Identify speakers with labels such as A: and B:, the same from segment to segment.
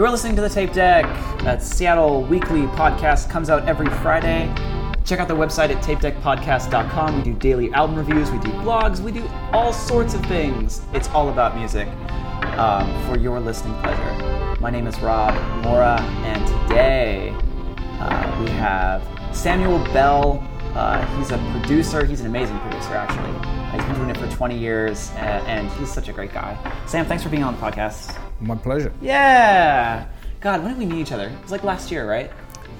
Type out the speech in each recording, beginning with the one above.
A: You're listening to the Tape Deck. That Seattle weekly podcast comes out every Friday. Check out the website at tapedeckpodcast.com. We do daily album reviews, we do blogs, we do all sorts of things. It's all about music um, for your listening pleasure. My name is Rob Mora, and today uh, we have Samuel Bell. Uh, he's a producer. He's an amazing producer, actually. He's been doing it for 20 years, and, and he's such a great guy. Sam, thanks for being on the podcast.
B: My pleasure.
A: Yeah. God, when did we meet each other? It was like last year, right?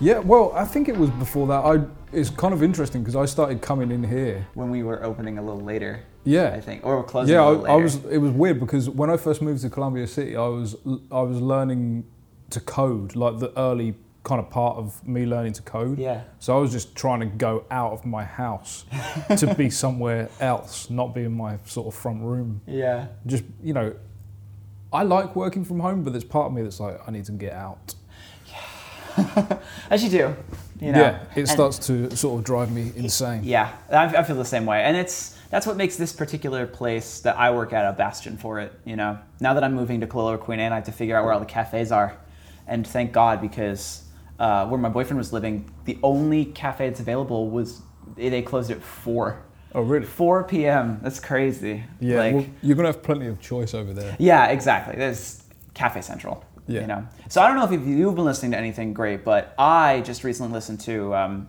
B: Yeah, well, I think it was before that. I it's kind of interesting because I started coming in here.
A: When we were opening a little later,
B: Yeah,
A: I think, or we're closing.
B: yeah.
A: a
B: I, I was. It was weird because when I first moved to Columbia City, I was I was learning to code, like the early kind of part of me learning to code.
A: Yeah.
B: So I was just trying to go out of my house to be somewhere else, not be in my sort of front room.
A: Yeah.
B: Just you know, I like working from home, but there's part of me that's like I need to get out.
A: As you do. You know.
B: yeah, it
A: And-
B: starts to sort of drive me insane.
A: Yeah, I, I feel the same way, and it's that's what makes this particular place that I work at a bastion for it. You know, now that I'm moving to Lower Queen Anne, I have to figure out where all the cafes are, and thank God because uh, where my boyfriend was living, the only cafe that's available was they closed at four.
B: Oh, really?
A: 4 p.m. That's crazy.
B: Yeah,
A: Like,
B: well, you're gonna have plenty of choice over there.
A: yeah, exactly. There's Cafe Central.
B: Yeah.
A: You know. So I don't know if you've been listening to anything great, but I just recently listened to um,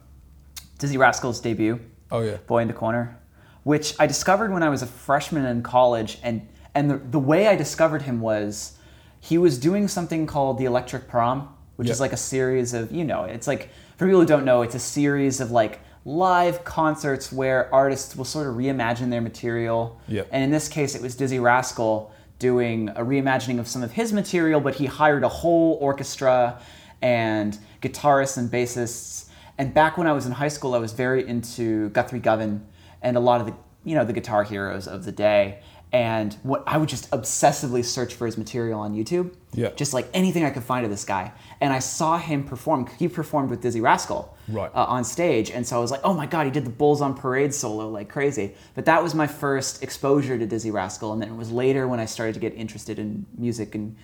A: Dizzee Rascal's debut.
B: Oh yeah.
A: Boy in the Corner, which I discovered when I was a freshman in college, and and the, the way I discovered him was he was doing something called the Electric Prom, which is like a series of you know, it's like for people who don't know, it's a series of like live concerts where artists will sort of reimagine their material. And in this case, it was Dizzee Rascal doing a reimagining of some of his material, but he hired a whole orchestra and guitarists and bassists. And back when I was in high school, I was very into Guthrie Govan and a lot of the you know the guitar heroes of the day. And what I would just obsessively search for his material on YouTube,
B: Yeah.
A: just like anything I could find of this guy. And I saw him perform. He performed with Dizzee Rascal
B: Right.
A: uh, on stage, and so I was like, oh my god, he did the Bulls on Parade solo like crazy. But that was my first exposure to Dizzee Rascal, and then it was later when I started to get interested in music and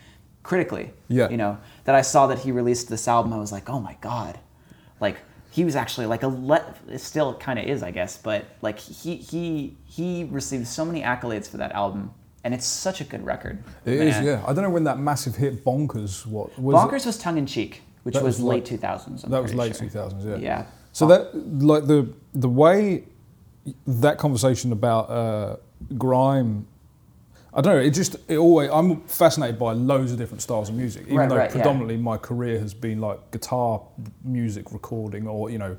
A: critically,
B: Yeah.
A: you know, that I saw that he released this album. I was like, oh my god, like he was actually like a let it still kind of is i guess but like he he he received so many accolades for that album and it's such a good record
B: It is,
A: Man.
B: yeah. I don't know when that massive hit Bonkers what was it?
A: bonkers was tongue-in-cheek which was,
B: was
A: late 2000s I'm
B: That was late two thousands, yeah.
A: yeah
B: So that like the the way that conversation about uh, grime I don't know, it just it always I'm fascinated by loads of different styles of music. Even
A: Right,
B: though
A: right, yeah.
B: predominantly my career has been like guitar music recording or, you know,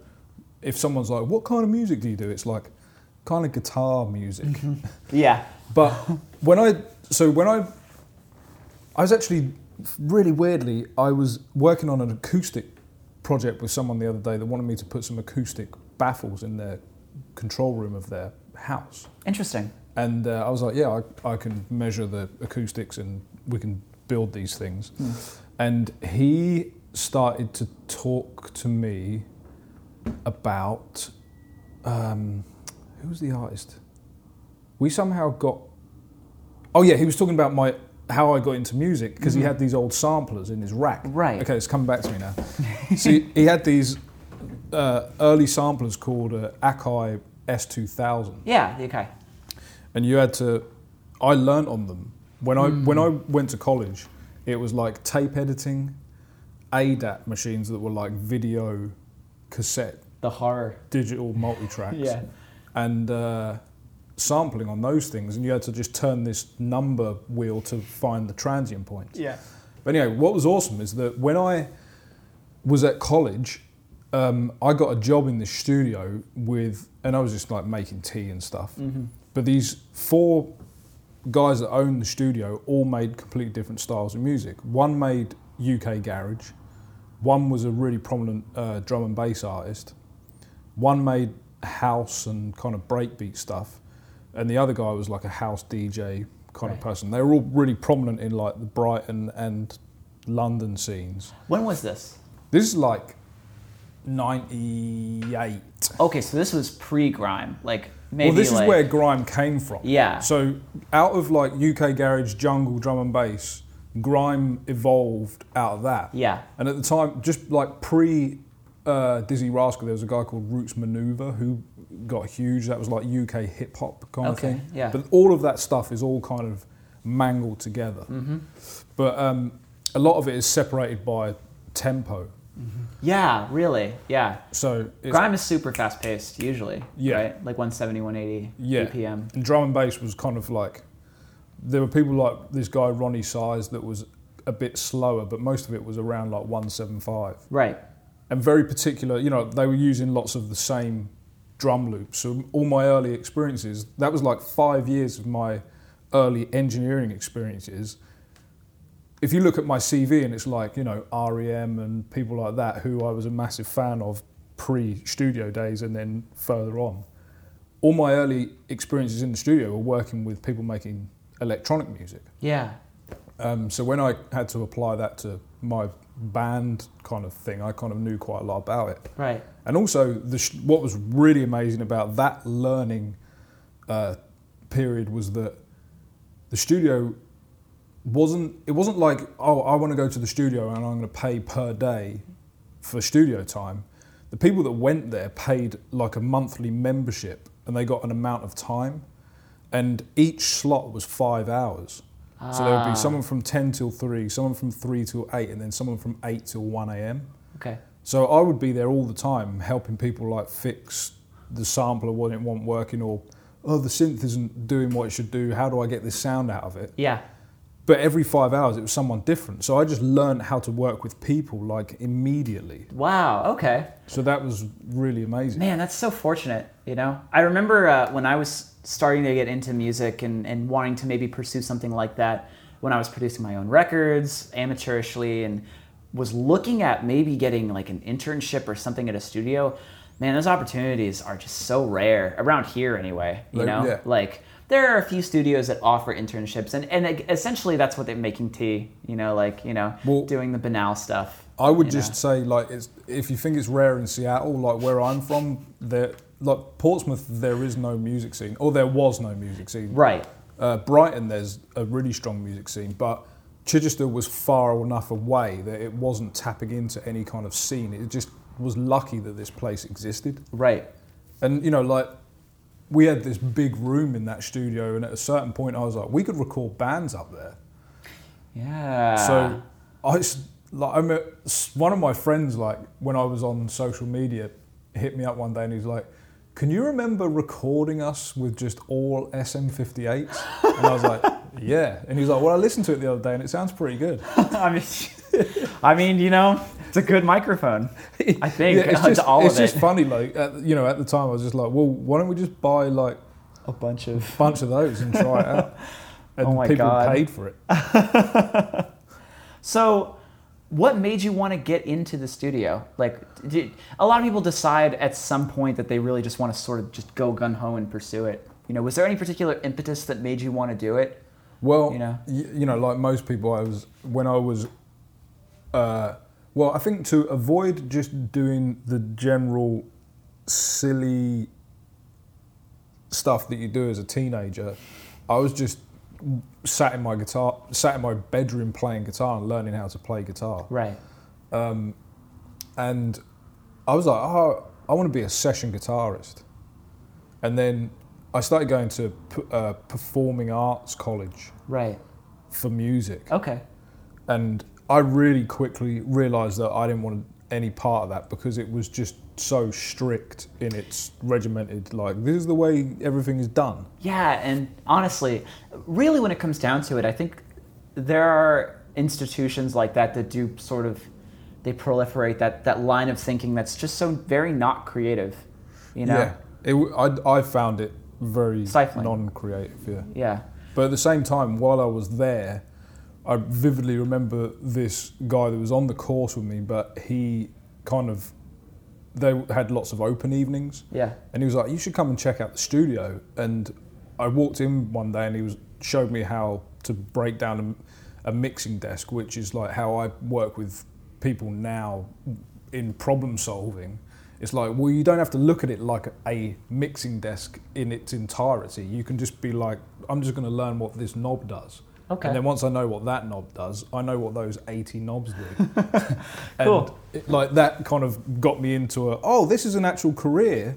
B: if someone's like, What kind of music do you do? It's like kind of guitar music.
A: Mm-hmm. yeah
B: But when I so when I I was actually really weirdly I was working on an acoustic project with someone the other day that wanted me to put some acoustic baffles in their control room of their house.
A: interesting
B: And uh, I was like, yeah, I, I can measure the acoustics and we can build these things. And he started to talk to me about um, who was the artist? We somehow got. Oh yeah, he was talking about my how I got into music because he had these old samplers in his rack.
A: Right.
B: Okay, it's coming back to me now. so he, he had these uh, early samplers called uh, Akai S2000
A: yeah okay
B: and you had to i learnt on them. When i when i went to college it was like tape editing adat machines that were like video cassette
A: the horror.
B: digital multi-tracks.
A: Yeah.
B: and uh, sampling on those things and you had to just turn this number wheel to find the transient points
A: yeah.
B: But anyway, what was awesome is that when I was at college, um, I got a job in the studio with, and I was just like making tea and stuff. But these four guys that owned the studio all made completely different styles of music. One made UK garage, one was a really prominent uh, drum and bass artist, one made house and kind of breakbeat stuff, and the other guy was like a house DJ kind of person. They were all really prominent in like the Brighton and London scenes.
A: when was this
B: This is like 98.
A: okay so this was pre-grime like maybe
B: well, this
A: like,
B: is where grime came from.
A: Yeah.
B: So out of like UK garage, jungle, drum and bass, grime evolved out of that.
A: Yeah.
B: And at the time, just like pre uh, Dizzee Rascal, there was a guy called Roots Manuva who got huge. That was like UK hip hop kind of
A: Okay,
B: thing.
A: yeah.
B: But all of that stuff is all kind of mangled together.
A: Mm-hmm.
B: But um, a lot of it is separated by tempo. Mm-hmm.
A: Yeah, really. Yeah.
B: So
A: Grime is super fast paced usually.
B: Yeah.
A: Right? Like 170, 180
B: Yeah.
A: BPM.
B: and drum and bass was kind of like there were people like this guy Roni Size that was a bit slower, but most of it was around like 175.
A: Right.
B: and very particular. You know, they were using lots of the same drum loops. So all my early experiences, that was like five years of my early engineering experiences. If you look at my CV and it's like you know REM and people like that, who I was a massive fan of pre-studio days and then further on. All my early experiences in the studio were working with people making electronic music.
A: Yeah.
B: Um, so when I had to apply that to my band kind of thing, I kind of knew quite a lot about it.
A: Right.
B: And also, the sh- what was really amazing about that learning uh, period was that the studio wasn't. It wasn't like, oh, I want to go to the studio and I'm going to pay per day for studio time. The people that went there paid like a monthly membership, and they got an amount of time, and each slot was five hours. So there would
A: Ah.
B: be someone from 10 till 3, someone from 3 till 8, and then someone from 8 till 1 a.m.
A: Okay.
B: So I would be there all the time helping people like fix the sampler when it wasn't working or, oh, the synth isn't doing what it should do. How do I get this sound out of it?
A: Yeah.
B: But every five hours it was someone different. So I just learned how to work with people like immediately.
A: Wow. Okay.
B: So that was really amazing.
A: Man, that's so fortunate. You know, I remember uh, when I was starting to get into music and, and wanting to maybe pursue something like that when I was producing my own records amateurishly and was looking at maybe getting like an internship or something at a studio. Man, those opportunities are just so rare around here anyway. You
B: Like,
A: know,
B: yeah.
A: like there are a few studios that offer internships, and and essentially that's what they're making tea. You know, like you know,
B: Well-
A: doing the banal stuff.
B: I would just
A: know.
B: say like it's if you think it's rare in Seattle, like where I'm from, there like Portsmouth, there is no music scene, or there was no music scene.
A: right.
B: Uh, Brighton, there's a really strong music scene, but Chichester was far enough away that it wasn't tapping into any kind of scene. It just was lucky that this place existed.
A: Right.
B: And, you know, like, we had this big room in that studio, and at a certain point, I was like, we could record bands up there.
A: Yeah.
B: So I like I met one of my friends like when I was on social media hit me up one day and he's like, "Can you remember recording us with just all SM58s?" And I was like, "Yeah." And he's like, "Well, I listened to it the other day and it sounds pretty good."
A: I mean, I mean, you know, it's a good microphone. I think
B: Yeah, it's just,
A: all
B: it's
A: of it.
B: funny. Like at, you know, at the time I was just like, "Well, why don't we just buy like
A: a bunch of.
B: a bunch of those and try it out?" And
A: Oh my
B: people
A: God.
B: paid for it.
A: So, what made you want to get into the studio? Like, did, a lot of people decide at some point that they really just want to sort of just go gun ho and pursue it. You know, was there any particular impetus that made you want to do it?
B: Well,
A: You
B: you
A: know?
B: know, you know, like most people, I was when I was, uh, well, I think to avoid just doing the general silly stuff that you do as a teenager, I was just sat in my guitar, sat in my bedroom playing guitar and learning how to play guitar.
A: Right.
B: Um, and I was like, oh, I want to be a session guitarist. And then I started going to uh, performing arts college
A: Right.
B: for music.
A: Okay.
B: And I really quickly realized that I didn't want any part of that because it was just so strict in its regimented, like, this is the way everything is done.
A: Yeah, and honestly, really, when it comes down to it, I think there are institutions like that that do sort of they proliferate that that line of thinking that's just so very not creative. You know.
B: Yeah. It, I, I found it very
A: Stifling.
B: non creative, yeah.
A: Yeah.
B: But at the same time, while I was there, I vividly remember this guy that was on the course with me, but he kind of they had lots of open evenings,
A: Yeah.
B: and he was like, "You should come and check out the studio." And I walked in one day, and he was showed me how to break down a, a mixing desk, which is like how I work with people now in problem solving. It's like, well, you don't have to look at it like a mixing desk in its entirety. You can just be like, I'm just going to learn what this knob does.
A: Okay.
B: And then once I know what that knob does, I know what those 80 knobs do. and
A: Cool.
B: it- like that kind of got me into a, oh, this is an actual career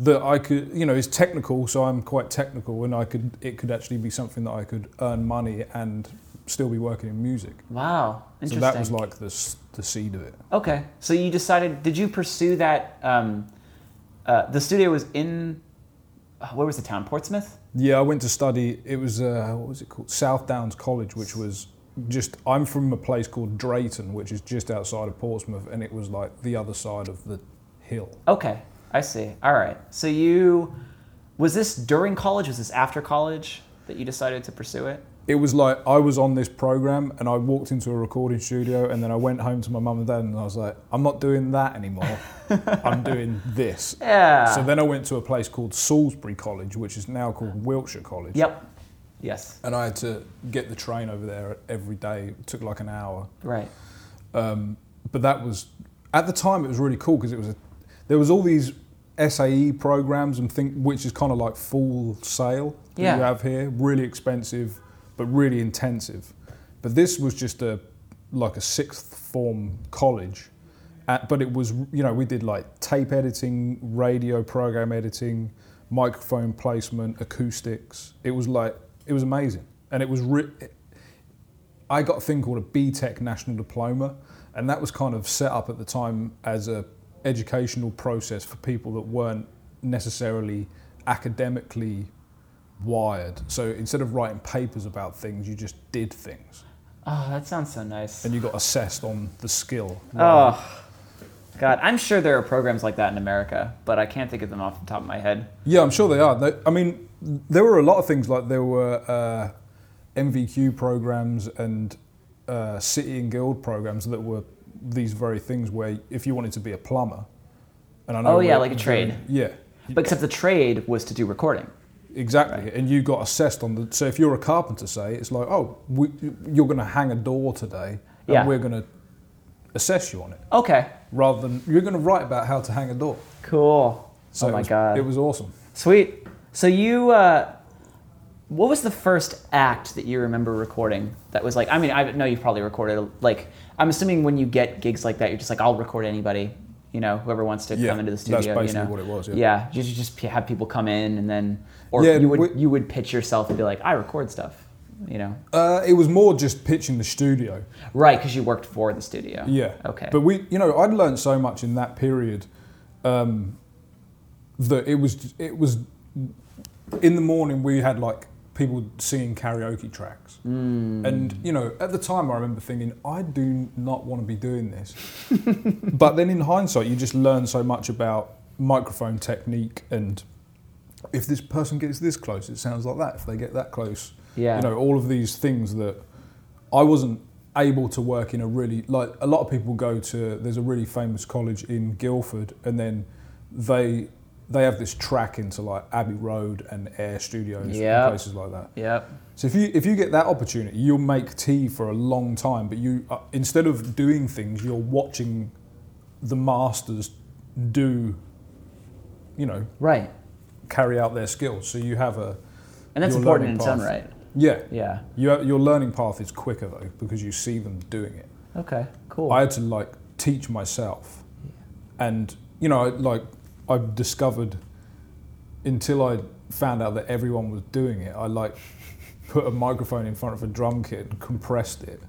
B: that I could, you know, is technical, so I'm quite technical and I could, it could actually be something that I could earn money and still be working in music.
A: Wow. Interesting.
B: So that was like the, the seed of it.
A: Okay, so you decided? Did you pursue that? Um, uh, the studio was in. uh, Where was the town? Portsmouth.
B: Yeah, I went to study. It was uh, what was it called? South Downs College, which was just. I'm from a place called Drayton, which is just outside of Portsmouth, and it was like the other side of the hill.
A: Okay, I see. All right. So you was this during college? Was this after college that you decided to pursue it?
B: It was like I was on this program, and I walked into a recording studio, and then I went home to my mum and dad, and I was like, I'm not doing that anymore. I'm doing this.
A: Yeah.
B: So then I went to a place called Salisbury College, which is now called Wiltshire College.
A: Yep. Yes.
B: And I had to get the train over there every day. It took like an hour.
A: Right.
B: Um, but that was at the time it was really cool because it was a, there was all these SAE programs and think which is kind of like Full Sail that
A: Yeah.
B: you have here, really expensive but really intensive. But this was just a like a sixth form college. Uh, but it was you know we did like tape editing, radio program editing, microphone placement, acoustics. It was like it was amazing, and it was re- I got a thing called a BTEC National Diploma, and that was kind of set up at the time as a educational process for people that weren't necessarily academically wired. So instead of writing papers about things, you just did things,
A: Oh, that sounds so nice.
B: and you got assessed on the skill.
A: Oh, God. I'm sure there are programs like that in America, but I can't think of them off the top of my head.
B: Yeah, I'm sure they are. They, I mean, there were a lot of things like there were uh, NVQ programs and uh, city and guild programs that were these very things where if you wanted to be a plumber, and I know
A: Oh, yeah, like a trade.
B: Yeah,
A: But except the trade was to do recording.
B: Exactly. And you got assessed on the. So if you're a carpenter, say it's like, oh, we, you're going to hang a door today, and
A: Yeah.
B: we're going to assess you on it,
A: Okay.
B: rather than you're going to write about how to hang a door.
A: Cool.
B: So
A: oh
B: it
A: my
B: was-
A: God.
B: it was awesome.
A: Sweet. So you, uh, what was the first act that you remember recording that was like? I mean, I know you've probably recorded like. I'm assuming when you get gigs like that, you're just like, I'll record anybody, you know, whoever wants to
B: Yeah,
A: come into the studio.
B: that's basically
A: you know?
B: what it was, yeah.
A: Yeah. You just have people come in and then, or
B: Yeah,
A: you would
B: we-
A: you would pitch yourself and be like, I record stuff, you know.
B: Uh, it was more just pitching the studio.
A: Right, because you worked for the studio.
B: Yeah.
A: Okay.
B: But we, you know, I'd learned so much in that period um, that it was it was in the morning we had like people singing karaoke tracks,
A: Mm.
B: and you know, at the time I remember thinking I do not want to be doing this, but then in hindsight you just learn so much about microphone technique and if this person gets this close it sounds like that if they get that close
A: Yeah.
B: you know all of these things that I wasn't able to work in a really like a lot of people go to there's a really famous college in Guildford and then they they have this track into like Abbey Road and Air Studios
A: Yep.
B: and places like that.
A: Yeah.
B: So if you if you get that opportunity, you'll make tea for a long time. But you uh, instead of doing things, you're watching the masters do, you know,
A: Right.
B: Carry out their skills. So you have a
A: And that's important in its own right.
B: Yeah,
A: Yeah.
B: you, your learning path is quicker though because you see them doing it.
A: Okay. Cool.
B: I had to like teach myself, and you know, like I've discovered until I found out that everyone was doing it. I like put a microphone in front of a drum kit and compressed it,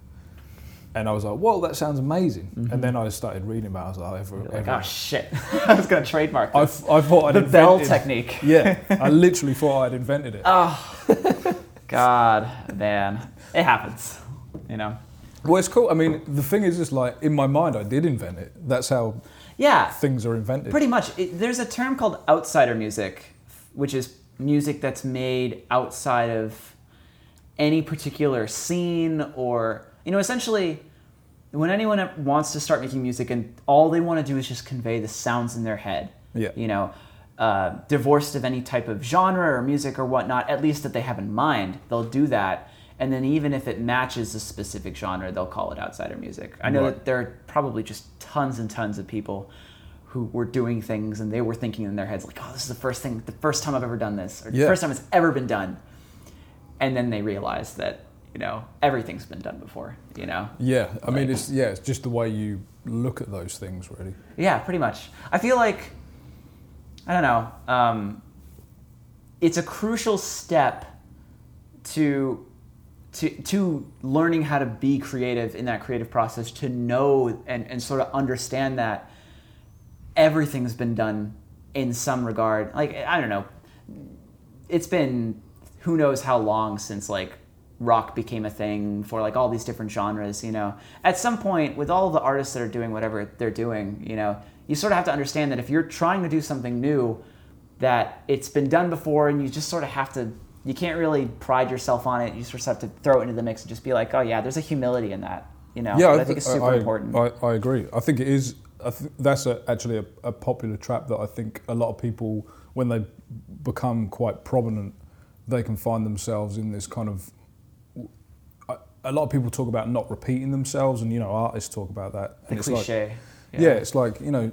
B: and I was like, "Whoa, that sounds amazing!" And then I started reading about. it. I was like, "Ever,
A: Mm-hmm. Like, oh shit, I was gonna trademark
B: I,
A: this.
B: f- I thought I'd
A: the bell technique.
B: Yeah, I literally thought I'd invented it.
A: Oh, God, man, it happens. You know.
B: Well, it's cool. I mean, the thing is, just like in my mind, I did invent it. That's how
A: Yeah,
B: things are invented.
A: pretty much. It, there's a term called outsider music, which is music that's made outside of any particular scene or you know, essentially. When anyone wants to start making music and all they want to do is just convey the sounds in their head,
B: Yeah.
A: you know, uh, divorced of any type of genre or music or whatnot, at least that they have in mind, they'll do that. And then even if it matches a specific genre, they'll call it outsider music. I know
B: Right.
A: that there are probably just tons and tons of people who were doing things and they were thinking in their heads like, "Oh, this is the first thing, the first time I've ever done this, or the
B: Yeah.
A: first time it's ever been done." And then they realize that you know, everything's been done before, you know.
B: Yeah, I mean, it's yeah, it's just the way you look at those things, really.
A: Yeah, pretty much. I feel like I don't know. Um, it's a crucial step to to to learning how to be creative in that creative process. To know and and sort of understand that everything's been done in some regard. Like I don't know. It's been who knows how long since like rock became a thing for like all these different genres you know at some point with all the artists that are doing whatever they're doing you know you sort of have to understand that if you're trying to do something new that it's been done before and you just sort of have to you can't really pride yourself on it you sort of have to throw it into the mix and just be like oh yeah there's a humility in that you know
B: Yeah,
A: that I think it's super
B: I,
A: important
B: I, I agree. I think it is. I th- that's a, actually a, a popular trap that I think a lot of people, when they become quite prominent, they can find themselves in this kind of. A, lot of people talk about not repeating themselves, and you know, artists talk about that.
A: the
B: and it's like,
A: cliche
B: yeah, it's like you know.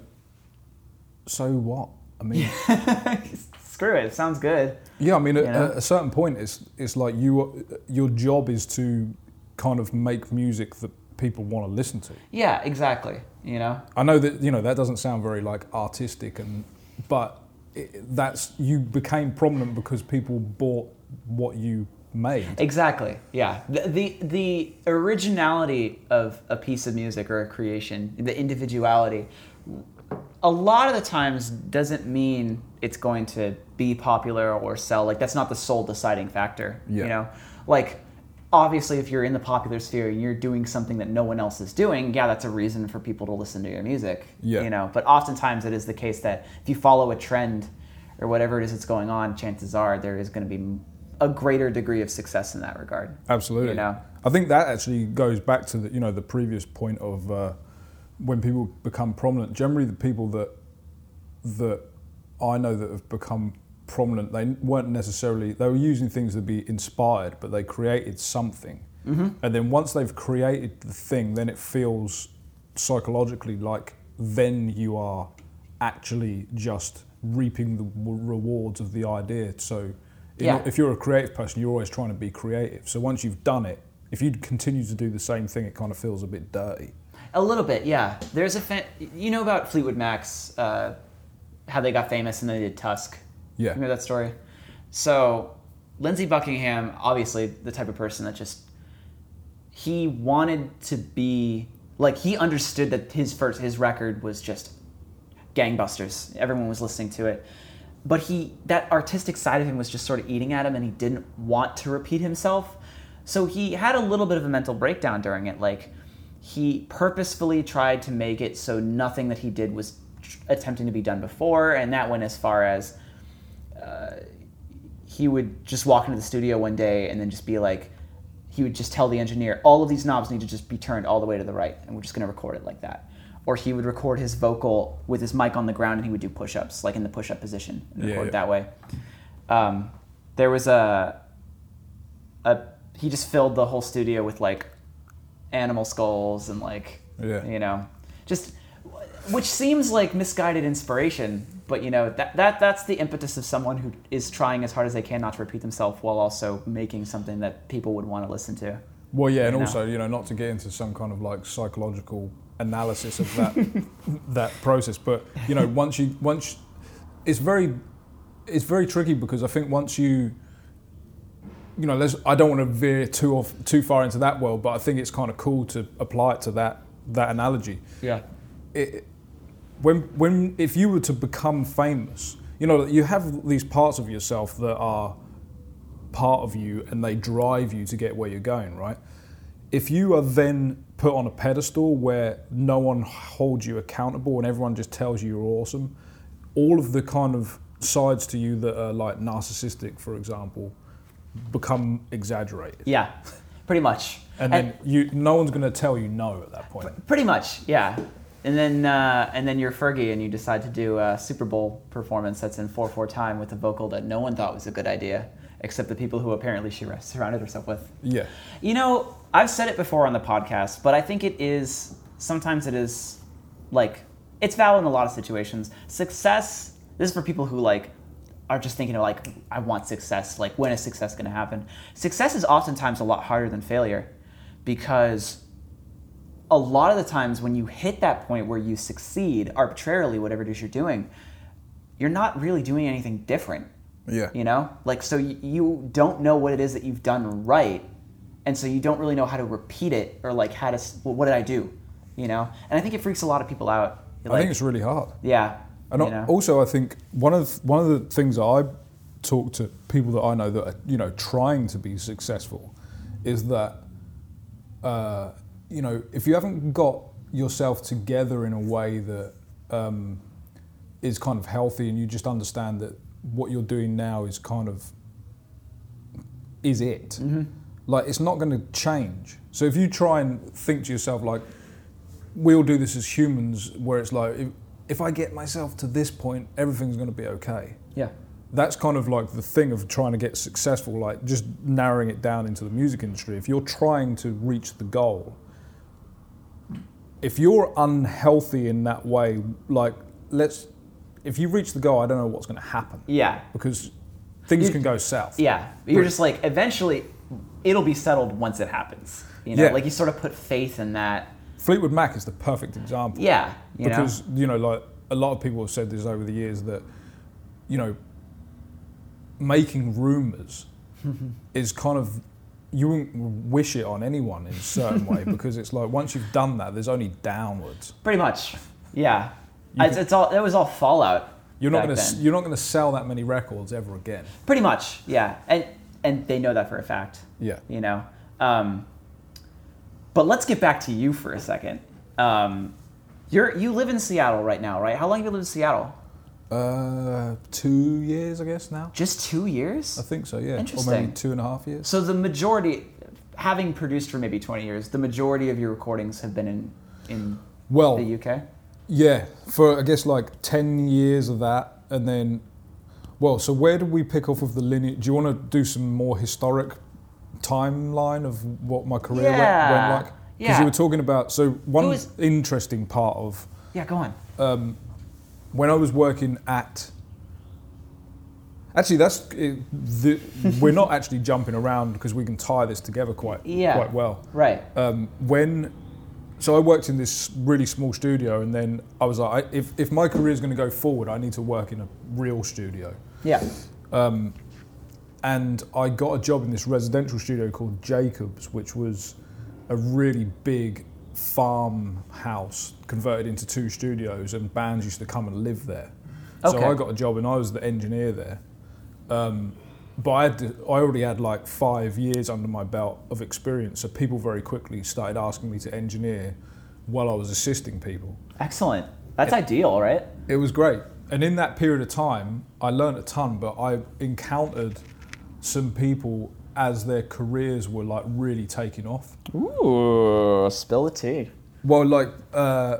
B: So what? I mean,
A: screw it it sounds good
B: Yeah, I mean, at, at a certain point, it's it's like you your job is to kind of make music that people want to listen to.
A: yeah exactly you know
B: I know that you know that doesn't sound very like artistic, and but it, that's you became prominent because people bought what you made.
A: Exactly. Yeah. The, the the originality of a piece of music or a creation, the individuality, a lot of the times doesn't mean it's going to be popular or sell. Like that's not the sole deciding factor.
B: Yeah.
A: You know, like obviously if you're in the popular sphere and you're doing something that no one else is doing, yeah, that's a reason for people to listen to your music.
B: Yeah.
A: You know, but oftentimes it is the case that if you follow a trend or whatever it is that's going on, chances are there is going to be a greater degree of success in that regard.
B: Absolutely.
A: You know?
B: I think that actually goes back to the you know the previous point of uh, when people become prominent. Generally, the people that that I know that have become prominent, they weren't necessarily they were using things to be inspired, but they created something.
A: Mm-hmm.
B: And then once they've created the thing, then it feels psychologically like then you are actually just reaping the rewards of the idea. So
A: Yeah.
B: if you're a creative person, you're always trying to be creative. So once you've done it, if you continue to do the same thing, it kind of feels a bit dirty.
A: A little bit, yeah. There's a fan, you know about Fleetwood Mac's, uh, how they got famous and then they did Tusk.
B: Yeah.
A: Remember that story? So, Lindsey Buckingham, obviously the type of person that just he wanted to be like he understood that his first his record was just gangbusters. Everyone was listening to it. But he that artistic side of him was just sort of eating at him and he didn't want to repeat himself. So he had a little bit of a mental breakdown during it like he purposefully tried to make it so nothing that he did was attempting to be done before and that went as far as uh, he would just walk into the studio one day and then just be like he would just tell the engineer all of these knobs need to just be turned all the way to the right and we're just going to record it like that or he would record his vocal with his mic on the ground and he would do push-ups like in the push-up position and
B: Yeah,
A: record
B: yeah.
A: that way um, there was a, a he just filled the whole studio with like animal skulls and like
B: Yeah.
A: you know just which seems like misguided inspiration but you know that, that that's the impetus of someone who is trying as hard as they can not to repeat themselves while also making something that people would want to listen to
B: Well, yeah, and
A: know?
B: also you know not to get into some kind of like psychological analysis of that that process, but you know once you once it's very it's very tricky because I think once you you know let's I don't want to veer too off too far into that world, but I think it's kind of cool to apply it to that that analogy.
A: yeah
B: it, when when if you were to become famous, you know you have these parts of yourself that are part of you and they drive you to get where you're going, right? If you are then put on a pedestal where no one holds you accountable and everyone just tells you you're awesome, all of the kind of sides to you that are like narcissistic, for example, become exaggerated.
A: yeah pretty much
B: And then you, no one's going to tell you no at that point.
A: Pretty much, yeah. And then uh, and then you're Fergie, and you decide to do a Super Bowl performance that's in four four time with a vocal that no one thought was a good idea, except the people who apparently she surrounded herself with.
B: Yeah.
A: You know, I've said it before on the podcast, but I think it is sometimes it is like it's valid in a lot of situations. Success. This is for people who like are just thinking of like, I want success. Like, when is success going to happen? Success is oftentimes a lot harder than failure because a lot of the times when you hit that point where you succeed arbitrarily, whatever it is you're doing, you're not really doing anything different.
B: Yeah.
A: You know, like so you, you don't know what it is that you've done right, and so you don't really know how to repeat it or like how to well, what did I do, you know? And I think it freaks a lot of people out.
B: I think it's really hard.
A: yeah,
B: And
A: you know?
B: also, I think one of one of the things I talk to people that I know that are you know trying to be successful is that uh, you know if you haven't got yourself together in a way that um, is kind of healthy and you just understand that what you're doing now is kind of is it like it's not going to change. So if you try and think to yourself like we all do this as humans where it's like if, if i get myself to this point everything's going to be okay.
A: Yeah,
B: that's kind of like the thing of trying to get successful like just narrowing it down into the music industry. If you're trying to reach the goal if you're unhealthy in that way like let's if you reach the goal i don't know what's going to happen.
A: Yeah,
B: because things
A: You-
B: can go south.
A: Yeah. You're just like eventually, it'll be settled once it happens. You know,
B: Yeah.
A: like you sort of put faith in that.
B: fleetwood mac is the perfect example
A: Yeah, you know.
B: because you know like a lot of people have said this over the years that you know making rumors is kind of you wouldn't wish it on anyone in a certain way because it's like once you've done that there's only downwards
A: Pretty much. Yeah. It's,
B: can-
A: it's all. It was all fallout.
B: you're not going to
A: then.
B: you're not going to sell that many records ever again
A: Pretty much. Yeah. And and they know that for a fact.
B: yeah
A: You know. Um, but let's get back to you for a second. Um, you're you live in Seattle right now, right? How long have you lived in Seattle?
B: uh two years i guess now
A: Just two years.
B: i think so yeah or
A: Interesting.
B: maybe two and a half years
A: So the majority, having produced for maybe twenty years, the majority of your recordings have been in in
B: well
A: the UK.
B: Yeah, for I guess like ten years of that, and then, well, so where do we pick off of the lineage? Do you want to do some more historic timeline of what my career went,
A: Yeah,
B: went like? Because
A: yeah.
B: you were talking about so one
A: was-
B: interesting part of
A: Yeah, go on.
B: um, when I was working at. Actually, that's it, the, we're not actually jumping around because we can tie this together quite
A: Yeah.
B: quite well
A: Right.
B: um, when so I worked in this really small studio, and then I was like, I, if if my career is going to go forward, I need to work in a real studio.
A: Yeah.
B: Um, and I got a job in this residential studio called Jacobs, which was a really big farmhouse converted into two studios, and bands used to come and live there.
A: Okay.
B: So I got a job, and I was the engineer there. Um, but I, had I already had like five years under my belt of experience, so people very quickly started asking me to engineer while I was assisting people.
A: Excellent. That's ideal, right?
B: It was great. And in that period of time, I learned a ton, but I encountered some people as their careers were like really taking off.
A: Ooh, spill the tea.
B: Well, like uh,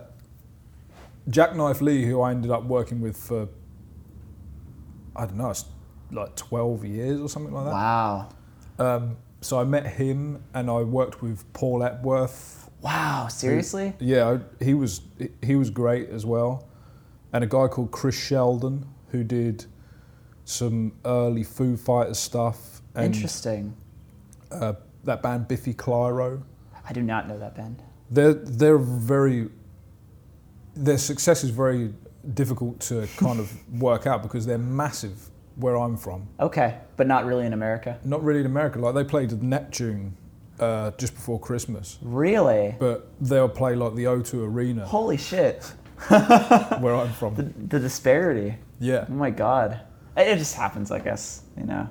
B: Jacknife Lee, who I ended up working with for, I don't know, like 12 years or something like that.
A: Wow.
B: Um, so I met him and I worked with Paul Epworth.
A: Wow. Seriously?
B: Yeah, he was he was great as well, and a guy called Chris Sheldon who did some early Foo Fighters stuff and
A: Interesting.
B: uh, that band Biffy Clyro.
A: I do not know that band.
B: They're they're very their success is very difficult to kind of work out because they're massive where I'm from.
A: Okay, but not really in America.
B: Not really in America. Like they played at Neptune uh, just before Christmas,
A: Really?
B: but they'll play like the O2 Arena
A: Holy shit.
B: where I'm from.
A: the disparity.
B: Yeah.
A: Oh my god. It just happens, I guess. You know.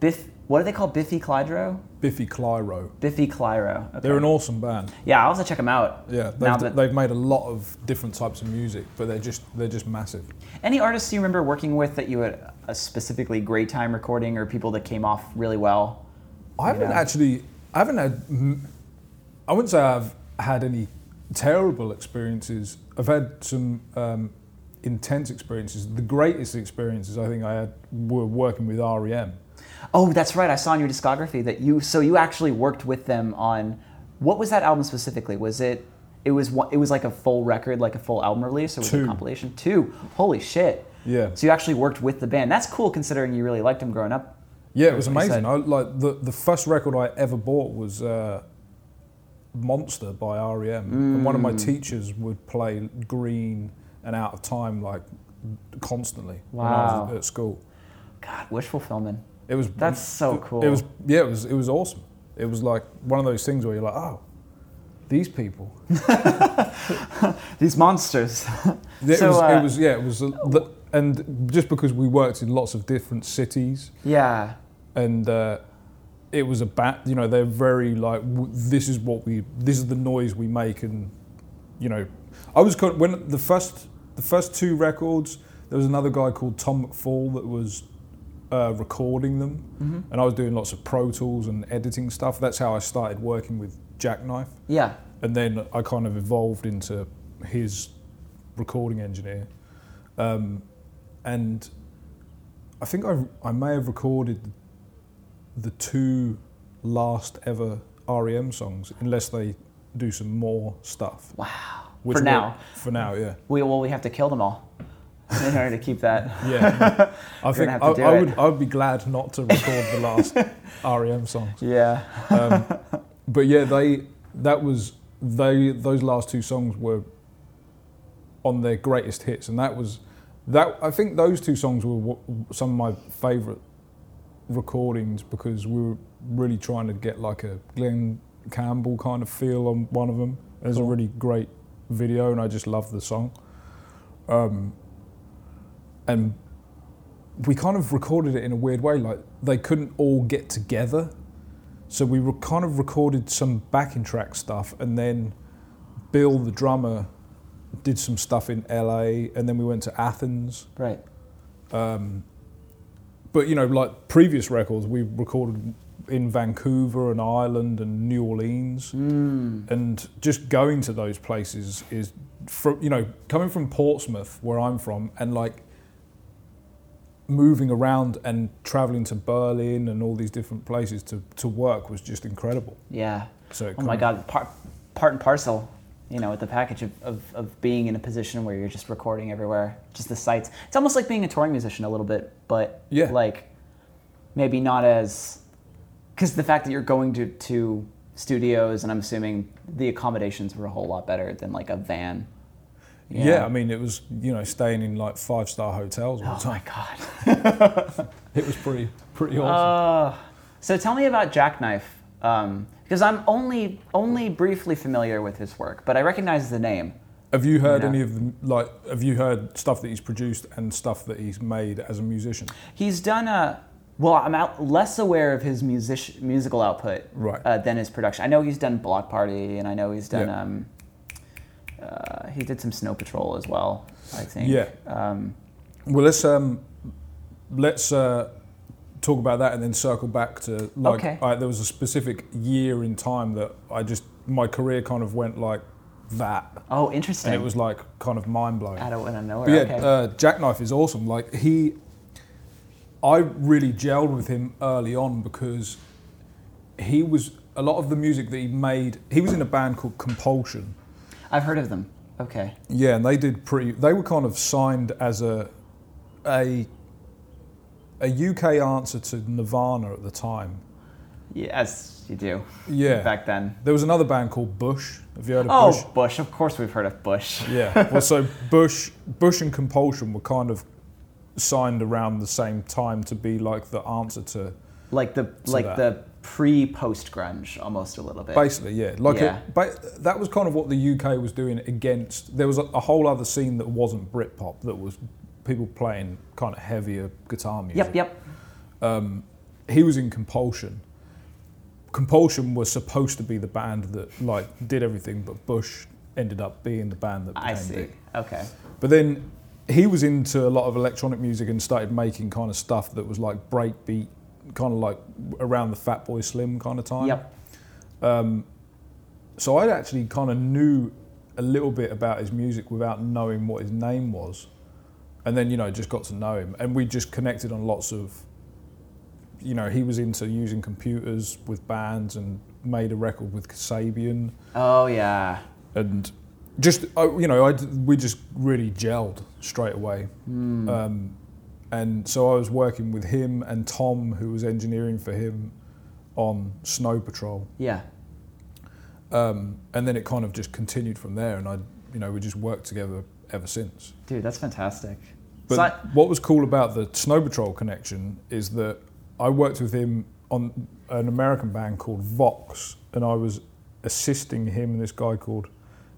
A: Biff. What do they call Biffy Clyro?
B: Biffy Clyro.
A: Biffy Clyro. Okay.
B: They're an awesome band.
A: yeah, I'll have to check them out.
B: Yeah,
A: Now
B: they've,
A: that-
B: they've made a lot of different types of music, but they're just they're just massive.
A: Any artists you remember working with that you had a specifically great time recording, or people that came off really well?
B: I haven't
A: Yeah.
B: actually, I haven't had, I wouldn't say I've had any terrible experiences. I've had some um, intense experiences. The greatest experiences I think I had were working with REM.
A: Oh, that's right. I saw in your discography that you. So you actually worked with them on. What was that album specifically? Was it? It was. It was like a full record, like a full album release, or was it a compilation? Two. Holy shit!
B: Yeah.
A: So you actually worked with the band. That's cool considering you really liked them growing up.
B: Yeah, it was amazing. I, like the the first record I ever bought was uh, Monster by REM, and one of my
A: Mm.
B: teachers would play Green and Out of Time like constantly when I was at school.
A: God, wish fulfillment.
B: It was
A: That's so cool.
B: It was yeah, it was it was awesome. It was like one of those things where you're like, oh, these people.
A: These monsters.
B: It
A: So,
B: was
A: uh,
B: it was yeah, it was a, the, and just because we worked in lots of different cities.
A: Yeah.
B: and uh, it was a bat you know they're very like w- this is what we this is the noise we make and you know. I was kind when the first the first two records there was another guy called tom mcfall that was uh, recording them.
A: Hmm
B: and i was doing lots of pro tools and editing stuff. That's how i started working with jacknife.
A: Yeah.
B: and then I kind of evolved into his recording engineer, um, and I think I I may have recorded the two last ever REM songs, unless they do some more stuff.
A: Wow.
B: which
A: For now.
B: For now, yeah,
A: We, well, we have to kill them all in order to keep that.
B: yeah. I think I, I would I would be glad not to record the last REM songs.
A: Yeah.
B: Um, but yeah, they that was they those last two songs were on their greatest hits, and that was that. I think those two songs were what, some of my favourite recordings because we were really trying to get like a Glen Campbell kind of feel on one of them. There's
A: Cool.
B: a really great video, and I just love the song. Um, and we kind of recorded it in a weird way, like they couldn't all get together. So we were kind of recorded some backing track stuff, and then Bill, the drummer, did some stuff in LA, and then we went to Athens.
A: Right.
B: Um, but you know, like previous records, we recorded in Vancouver and Ireland and New Orleans,
A: Mm.
B: and just going to those places is, from you know, coming from Portsmouth, where I'm from, and like moving around and traveling to Berlin and all these different places to, to work was just incredible.
A: Yeah.
B: So
A: Oh my God. Part, part and parcel, you know, with the package of, of, of being in a position where you're just recording everywhere, just the sites. It's almost like being a touring musician a little bit, but
B: Yeah.
A: like maybe not as. Because the fact that you're going to, to studios, and I'm assuming the accommodations were a whole lot better than like a van.
B: yeah. I mean, it was you know staying in like five star hotels all the
A: Oh my God.
B: It was pretty pretty awesome.
A: Uh, so tell me about Jacknife, because I'm only only briefly familiar with his work, but I recognize the name.
B: Have you heard
A: Yeah.
B: any of the like? Have you heard stuff that he's produced and stuff that he's made as a musician?
A: He's done a well. I'm out, less aware of his music musical output
B: Right.
A: uh, than his production. I know he's done Bloc Party, and I know he's done.
B: Yeah.
A: Um, uh, he did some Snow Patrol as well. I think.
B: Yeah.
A: Um,
B: Well, let's um, let's uh, talk about that and then circle back to like
A: Okay.
B: I, there was a specific year in time that I just my career kind of went like that,
A: oh, interesting.
B: and it was like kind of mind blowing.
A: out of nowhere.
B: But yeah,
A: okay.
B: uh, Jacknife is awesome. Like he, I really gelled with him early on because he was a lot of the music that he made. He was in a band called Compulsion.
A: I've heard of them. Okay.
B: Yeah, and they did pretty. They were kind of signed as a a a UK answer to Nirvana at the time.
A: Yes, you do.
B: Yeah.
A: Back then.
B: There was another band called Bush. Have you heard of
A: Oh,
B: Bush?
A: Bush. Of course, we've heard of Bush.
B: Yeah. Well, so Bush, Bush and Compulsion were kind of signed around the same time to be like the answer to
A: like the
B: So
A: like
B: that-
A: the pre post grunge almost a little bit.
B: basically yeah like
A: Yeah.
B: A, but that was kind of what the UK was doing against there was a, a whole other scene that wasn't Britpop that was people playing kind of heavier guitar music
A: Yep, yep.
B: um, he was in Compulsion. Compulsion was supposed to be the band that like did everything, but Bush ended up being the band that
A: I see.
B: big.
A: Okay.
B: But then he was into a lot of electronic music and started making kind of stuff that was like breakbeat, kind of like around the Fatboy Slim kind of time.
A: Yep.
B: Um, so I actually kind of knew a little bit about his music without knowing what his name was, and then you know just got to know him, and we just connected on lots of. You know, he was into using computers with bands and made a record with Kasabian,
A: Oh yeah.
B: and just uh, you know, I we just really gelled straight away. Um, and so I was working with him and Tom, who was engineering for him on Snow Patrol.
A: Yeah.
B: Um, and then it kind of just continued from there, and I, you know, we just worked together ever since.
A: Dude, that's fantastic.
B: But
A: So
B: what was cool about the Snow Patrol connection is that I worked with him on an American band called Vox, and I was assisting him and this guy called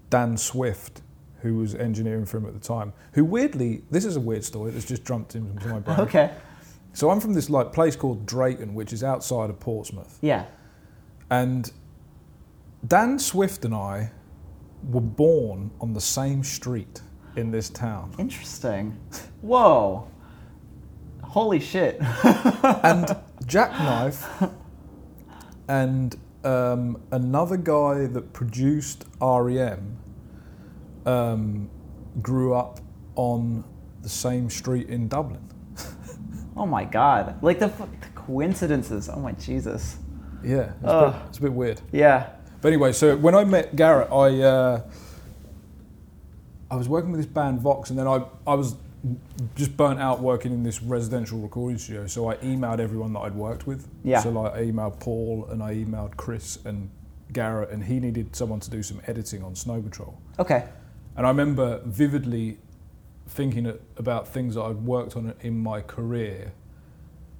B: Dan Swift, who was engineering for him at the time. Who weirdly, this is a weird story that's just jumped into my brain.
A: okay.
B: So I'm from this like place called Drayton, which is outside of Portsmouth,
A: Yeah.
B: and Dan Swift and I were born on the same street in this town.
A: Interesting. Whoa. Holy shit.
B: and Jacknife and um, another guy that produced REM um, grew up on the same street in Dublin.
A: oh my god. Like the, the coincidences. Oh my Jesus.
B: Yeah, it's, a, bit, it's a bit weird.
A: Yeah.
B: But anyway, so when I met Garrett, I uh, I was working with this band Vox, and then I I was just burnt out working in this residential recording studio. So I emailed everyone that I'd worked with.
A: Yeah.
B: So like I emailed Paul and I emailed Chris and Garrett, and he needed someone to do some editing on Snow Patrol.
A: Okay.
B: And I remember vividly thinking about things that I'd worked on in my career,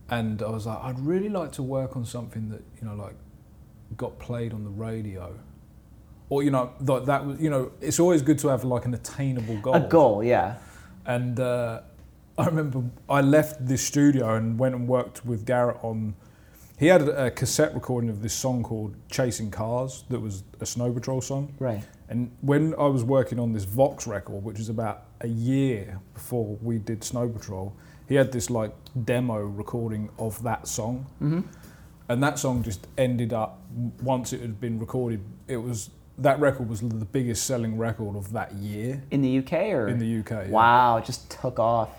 B: and I was like, I'd really like to work on something that you know, like, got played on the radio, or you know, that was, you know, it's always good to have like an attainable goal.
A: A goal, yeah.
B: And uh, I remember I left this studio and went and worked with Garrett on. He had a, a cassette recording of this song called "Chasing Cars" that was a Snow Patrol song.
A: Right.
B: And when I was working on this Vox record, which was about a year before we did Snow Patrol, he had this like demo recording of that song.
A: Mm-hmm.
B: And that song just ended up, once it had been recorded, it was, that record was the biggest selling record of that year
A: In the UK or?
B: in the UK. yeah.
A: Wow, it just took off.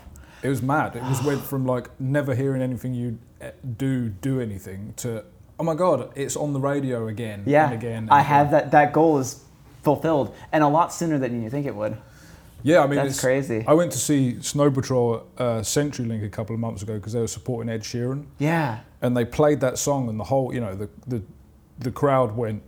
B: It was mad. It was went from like never hearing anything you eh, do, do anything to, oh my God, it's on the radio again
A: Yeah.
B: and again. and
A: I
B: again.
A: have that. That goal is fulfilled, and a lot sooner than you think it would.
B: Yeah, I mean,
A: That's
B: it's,
A: crazy.
B: I went to see Snow Patrol at uh, CenturyLink a couple of months ago because they were supporting Ed Sheeran,
A: Yeah.
B: and they played that song, and the whole, you know, the the, the crowd went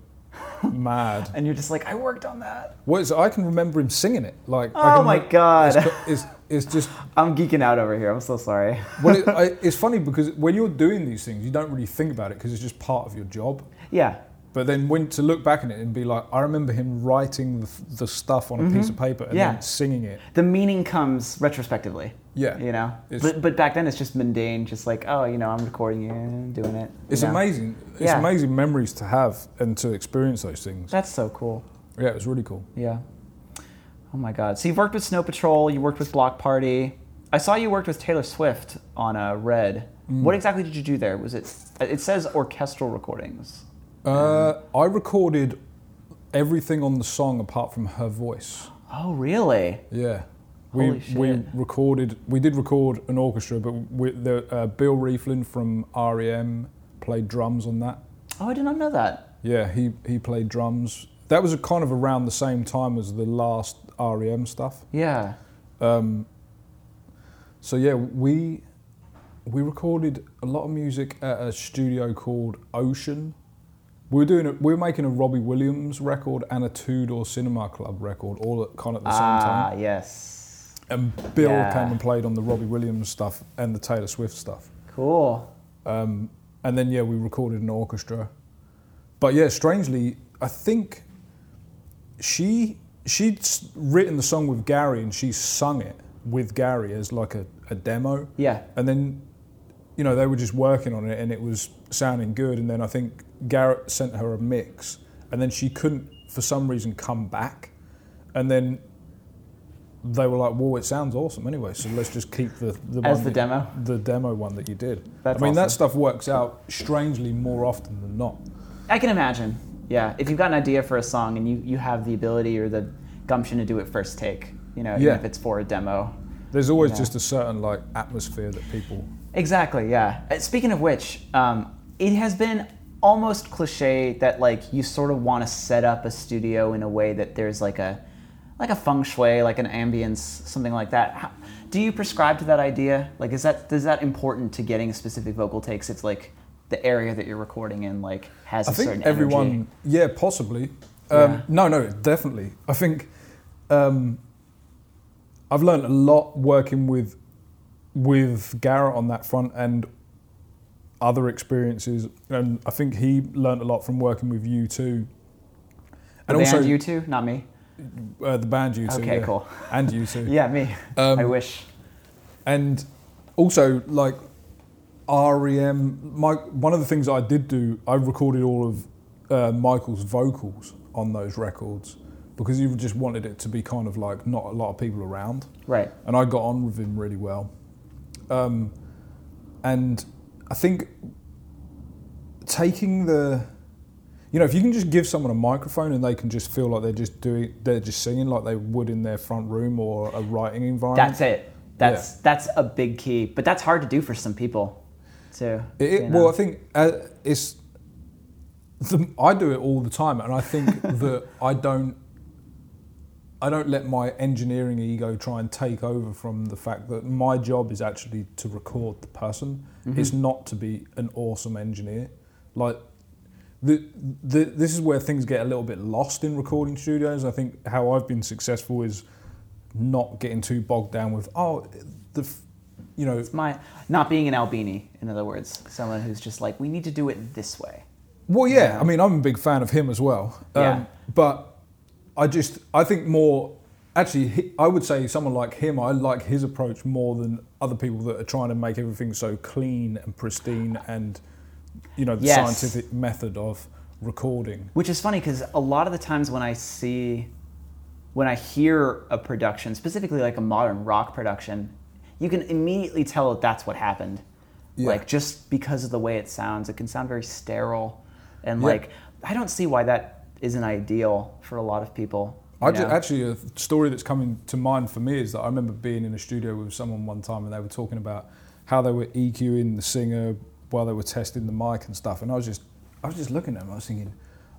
B: mad.
A: And you're just like, I worked on that.
B: Well, it's, I can remember him singing it. Like,
A: Oh my
B: re-
A: god.
B: It's, it's, it's just
A: I'm geeking out over here. I'm so sorry.
B: well, it, I, it's funny because when you're doing these things, you don't really think about it because it's just part of your job.
A: Yeah.
B: But then when to look back at it and be like, I remember him writing the, the stuff on a piece of paper and
A: Mm-hmm. Yeah.
B: then singing it.
A: The meaning comes retrospectively.
B: Yeah.
A: You know.
B: It's-
A: But but back then it's just mundane, just like, oh, you know, I'm recording you, I'm doing it.
B: It's
A: know?
B: amazing. It's
A: Yeah.
B: amazing memories to have and to experience those things.
A: That's so cool.
B: Yeah, it was really cool.
A: Yeah. Oh my God. So you've worked with Snow Patrol. You worked with Bloc Party. I saw you worked with Taylor Swift on uh, Red.
B: Mm.
A: What exactly did you do there? Was it? It says orchestral recordings.
B: Uh, I recorded everything on the song apart from her voice.
A: Oh, really?
B: Yeah. We, we recorded, we did record an orchestra, but we, the, uh, Bill Rieflin from REM played drums on that.
A: Oh, I did not know that.
B: Yeah, he, he played drums. That was a kind of around the same time as the last REM stuff.
A: Yeah.
B: Um, so yeah, we we recorded a lot of music at a studio called Ocean. We were doing a, we were making a Robbie Williams record and a Two Door Cinema Club record all at kind of at the same time.
A: Ah, yes.
B: And Bill
A: Yeah.
B: came and played on the Robbie Williams stuff and the Taylor Swift stuff.
A: Cool.
B: Um, and then yeah, we recorded an orchestra. But yeah, strangely, I think she she'd written the song with Gary and she sung it with Gary as like a, a demo.
A: Yeah.
B: And then, you know, they were just working on it and it was sounding good. And then I think Garrett sent her a mix and then she couldn't, for some reason, come back. And then they were like, well, it sounds awesome anyway, so let's just keep the, the
A: As the
B: that-
A: demo?
B: The demo one that you did.
A: That's
B: I mean, that stuff works out strangely more often than not.
A: I can imagine. Yeah. If you've got an idea for a song and you, you have the ability or the gumption to do it first take, you know, even if it's for a demo.
B: There's always
A: Yeah.
B: just a certain like atmosphere that people.
A: Exactly, yeah. Uh, Speaking of which, um, it has been almost cliche that like you sort of want to set up a studio in a way that there's like a like a feng shui, like an ambience, something like that. How, do you prescribe to that idea? Like, is that is that important to getting specific vocal takes? It's like the area that you're recording in, like has a
B: I think
A: certain
B: everyone,
A: energy.
B: yeah, possibly. Um,
A: Yeah.
B: No, no, definitely. I think um, I've learned a lot working with with Garrett on that front and other experiences, and I think he learned a lot from working with you too.
A: The band U2, not me.
B: uh, the band U2,
A: Okay,
B: yeah.
A: cool.
B: and you two.
A: Yeah, me.
B: Um,
A: I wish.
B: And also, like REM, my, one of the things I did do, I recorded all of uh, Michael's vocals on those records because you just wanted it to be kind of like not a lot of people around.
A: Right.
B: And I got on with him really well. Um, and I think taking the, you know, if you can just give someone a microphone and they can just feel like they're just doing, they're just singing like they would in their front room or a writing environment.
A: That's it. That's that's a big key, but that's hard to do for some people, too.
B: It, it-
A: you know?
B: Well, I think uh, it's. The, I do it all the time, and I think that I don't. I don't let my engineering ego try and take over from the fact that my job is actually to record the person.
A: Mm-hmm.
B: It's not to be an awesome engineer. Like, the, the, this is where things get a little bit lost in recording studios. I think how I've been successful is not getting too bogged down with oh the, you know
A: It's my not being an Albini, in other words, someone who's just like, we need to do it this way.
B: Well, yeah. I mean, I'm a big fan of him as well. Um,
A: Yeah.
B: But I just, I think more. Actually, he, I would say someone like him. I like his approach more than other people that are trying to make everything so clean and pristine and, you know, the
A: Yes.
B: scientific method of recording.
A: Which is funny because a lot of the times when I see, when I hear a production, specifically like a modern rock production, you can immediately tell that that's what happened.
B: Yeah.
A: Like just because of the way it sounds, it can sound very sterile, and
B: Yeah.
A: like I don't see why that isn't ideal for a lot of people. you
B: I ju- actually, a story that's coming to mind for me is that I remember being in a studio with someone one time and they were talking about how they were EQing the singer while they were testing the mic and stuff. And I was just, I was just looking at them. I was thinking,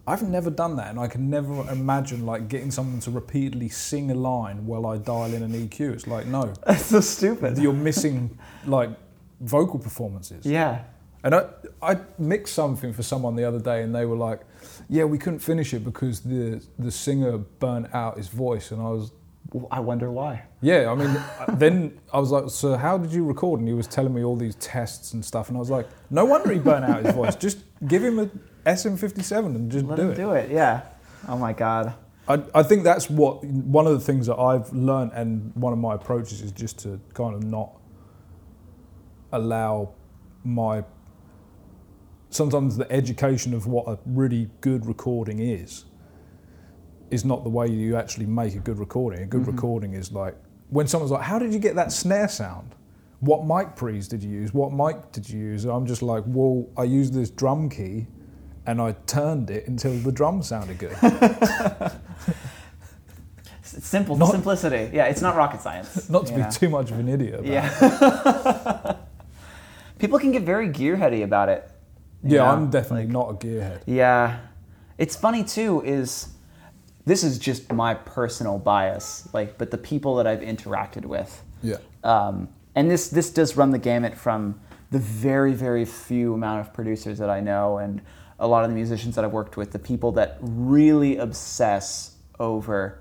B: I've never done that, and I can never imagine like getting someone to repeatedly sing a line while I dial in an EQ. It's like, no,
A: That's so stupid.
B: you're missing like vocal performances.
A: Yeah.
B: And I, I mixed something for someone the other day, and they were like, "Yeah, we couldn't finish it because the the singer burnt out his voice." And I was,
A: I wonder why.
B: "Yeah." I mean, then I was like, "So how did you record?" And he was telling me all these tests and stuff, and I was like, "No wonder he burnt out his voice. Just give him a SM57 and just
A: Let
B: do
A: him
B: it."
A: do it. Yeah. Oh my God.
B: I, I think that's what one of the things that I've learned, and one of my approaches is just to kind of not allow my sometimes the education of what a really good recording is is not the way you actually make a good recording. A good mm-hmm. recording is like when someone's like, "How did you get that snare sound? What mic pre's did you use? What mic did you use?" I'm just like, "Well, I used this drum key." And I turned it until the drum sounded good.
A: It's simple
B: Not-
A: simplicity. Yeah, it's not rocket science.
B: Not to be
A: know?
B: too much of an idiot. About it.
A: Yeah. People can get very gearheady about it.
B: Yeah,
A: know?
B: I'm definitely not a gearhead.
A: Yeah. It's funny too is this is just my personal bias, like but the people that I've interacted with.
B: Yeah.
A: Um, and this this does run the gamut from the very very few amount of producers that I know and a lot of the musicians that I've worked with, the people that really obsess over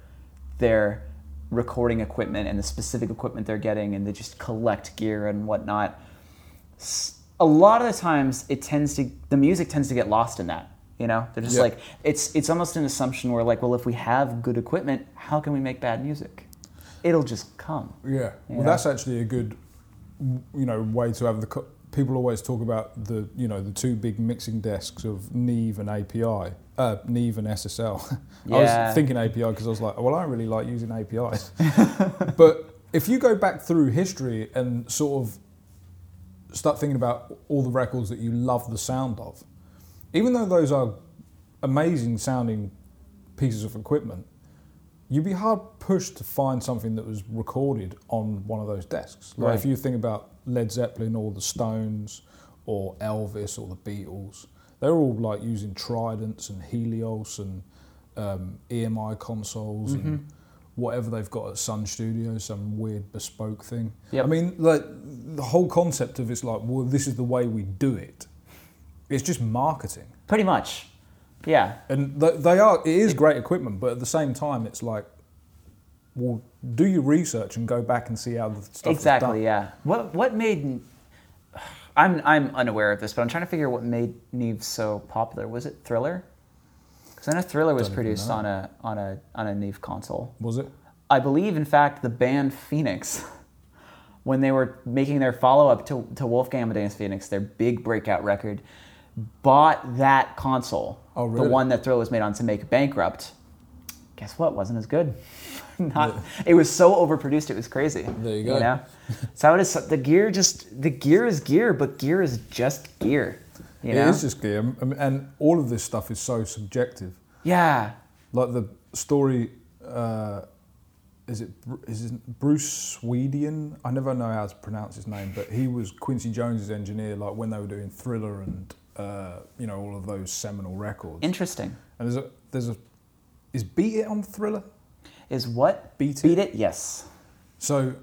A: their recording equipment and the specific equipment they're getting, and they just collect gear and whatnot. S- A lot of the times, it tends to the music tends to get lost in that. You know, they're just
B: Yeah.
A: like it's it's almost an assumption where like, well, if we have good equipment, how can we make bad music? It'll just come.
B: Yeah. Well,
A: Yeah.
B: that's actually a good, you know, way to have the. Co- people always talk about the, you know, the two big mixing desks of Neve and API, uh, Neve and SSL. I was thinking API because I was like, well, I don't really like using APIs. but if you go back through history and sort of start thinking about all the records that you love the sound of, even though those are amazing sounding pieces of equipment, you'd be hard pushed to find something that was recorded on one of those desks. Like
A: Right.
B: if you think about Led Zeppelin or the Stones or Elvis or the Beatles, they're all like using Tridents and Helios and um, EMI consoles and whatever they've got at Sun Studios, some weird bespoke thing.
A: Yep.
B: I mean, like the whole concept of it's like, well, this is the way we do it. It's just marketing,
A: Pretty much. Yeah.
B: and th- they are. It is great equipment, but at the same time, it's like, well, do your research and go back and see how the stuff
A: exactly. Yeah. What what made I'm I'm unaware of this, but I'm trying to figure out what made Neve so popular. Was it Thriller? Because I know Thriller was
B: Don't
A: produced
B: know.
A: on a on a on a Neve console.
B: Was it?
A: I believe, in fact, the band Phoenix, when they were making their follow up to, to Wolfgang Amadeus Phoenix, their big breakout record, bought that console,
B: Oh, really?
A: the one that Thriller was made on, to make Bankrupt. Guess what? Wasn't as good. Not, It was so overproduced, it was crazy.
B: There you go.
A: know? so it is. The gear just the gear is gear, but gear is just gear. You know?
B: It is just gear, and all of this stuff is so subjective.
A: yeah.
B: Like the story, uh, is it is it Bruce Swedien? I never know how to pronounce his name, but he was Quincy Jones's engineer. Like when they were doing Thriller and uh, you know all of those seminal records.
A: Interesting.
B: and there's a there's a is Beat It on Thriller.
A: Is what
B: Beat It?
A: Beat it? Yes.
B: So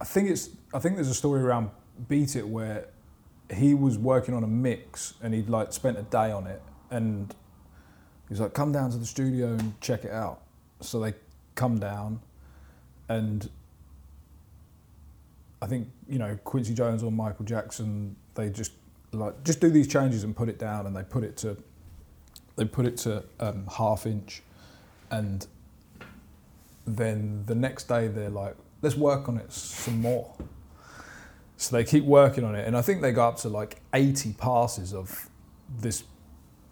B: I think it's I think there's a story around Beat It where he was working on a mix and he'd like spent a day on it and he's like come down to the studio and check it out. So they come down and I think you know Quincy Jones or Michael Jackson they just like just do these changes and put it down and they put it to they put it to um, half inch and then the next day they're like, let's work on it some more. So they keep working on it, and I think they go up to like 80 passes of this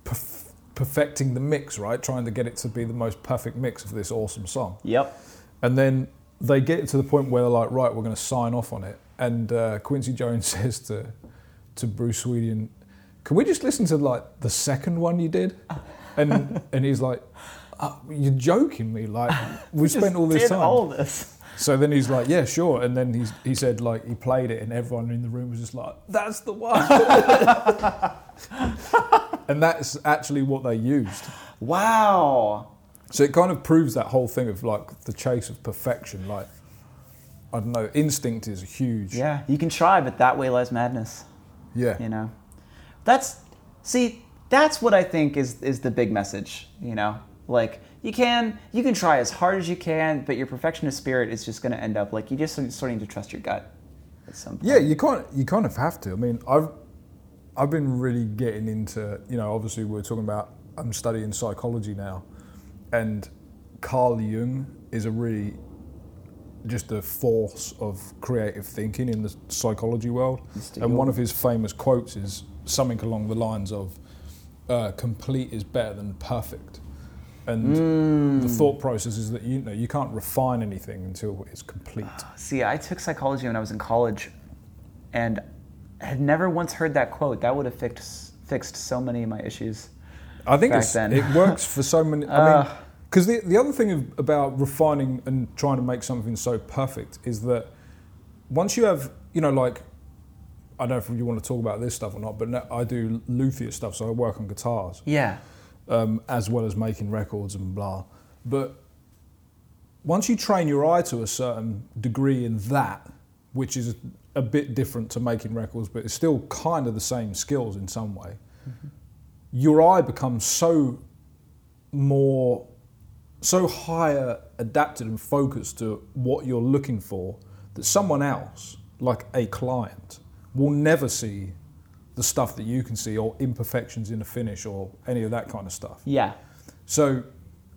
B: perf- perfecting the mix, right? Trying to get it to be the most perfect mix of this awesome song.
A: Yep.
B: And then they get to the point where they're like, right, we're going to sign off on it. And uh, Quincy Jones says to to Bruce Swedien, can we just listen to like the second one you did? And and he's like, uh, you're joking me. Like we spent all this
A: Did
B: time.
A: all this.
B: So then he's like, yeah, sure. And then he's, he said, like, he played it, and everyone in the room was just like, that's the one. and that's actually what they used.
A: Wow.
B: So it kind of proves that whole thing of like the chase of perfection. Like, I don't know, instinct is huge.
A: Yeah, you can try, but that way lies madness.
B: Yeah.
A: You know, that's see, that's what I think is is the big message. You know, like you can you can try as hard as you can, but your perfectionist spirit is just going to end up like you just sort of need to trust your gut at some point.
B: Yeah, you can't. You kind of have to. I mean, I've I've been really getting into. You know, obviously we're talking about. I'm studying psychology now, and Carl Jung is a really just a force of creative thinking in the psychology world. And one of his famous quotes is something along the lines of, uh, "Complete is better than perfect." And the thought process is that you know you can't refine anything until it's complete.
A: See, I took psychology when I was in college, and had never once heard that quote. That would have fixed fixed so many of my issues.
B: I think
A: back
B: it's,
A: then.
B: it works for so many. I mean,
A: Uh.
B: because the the other thing about refining and trying to make something so perfect is that once you have, you know, like I don't know if you want to talk about this stuff or not, but I do luthier stuff, so I work on guitars
A: Yeah.
B: Um, as well as making records and blah. But once you train your eye to a certain degree in that, which is a bit different to making records, but it's still kind of the same skills in some way, your eye becomes so more, so higher adapted and focused to what you're looking for that someone else, like a client, will never see the stuff that you can see or imperfections in the finish or any of that kind of stuff.
A: Yeah.
B: So